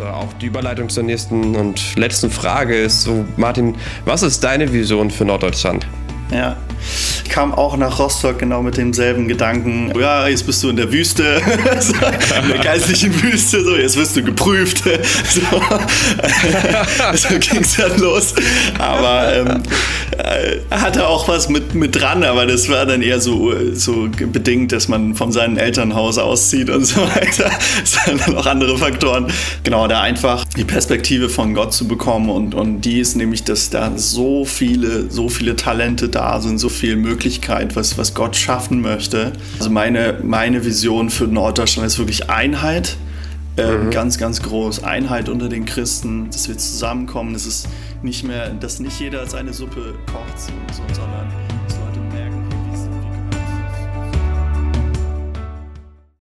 äh, auch die Überleitung zur nächsten und letzten Frage ist so, Martin, was ist deine Vision für Norddeutschland? Ja, ich kam auch nach Rostock genau mit demselben Gedanken. Ja, jetzt bist du in der Wüste, in der geistlichen Wüste, so, jetzt wirst du geprüft. So, so ging es dann los. Aber ähm, äh, hatte auch was mit, mit dran, aber das war dann eher so, so bedingt, dass man von seinem Elternhaus auszieht und so weiter. Das waren dann auch andere Faktoren. Genau, da einfach die Perspektive von Gott zu bekommen und, und die ist nämlich, dass da so viele, so viele Talente da sind, so viel Möglichkeit, was, was Gott schaffen möchte. Also meine, meine Vision für Norddeutschland ist wirklich Einheit. Ähm, mhm. Ganz, ganz groß. Einheit unter den Christen, dass wir zusammenkommen. Ist nicht mehr, dass nicht jeder seine Suppe kocht, sondern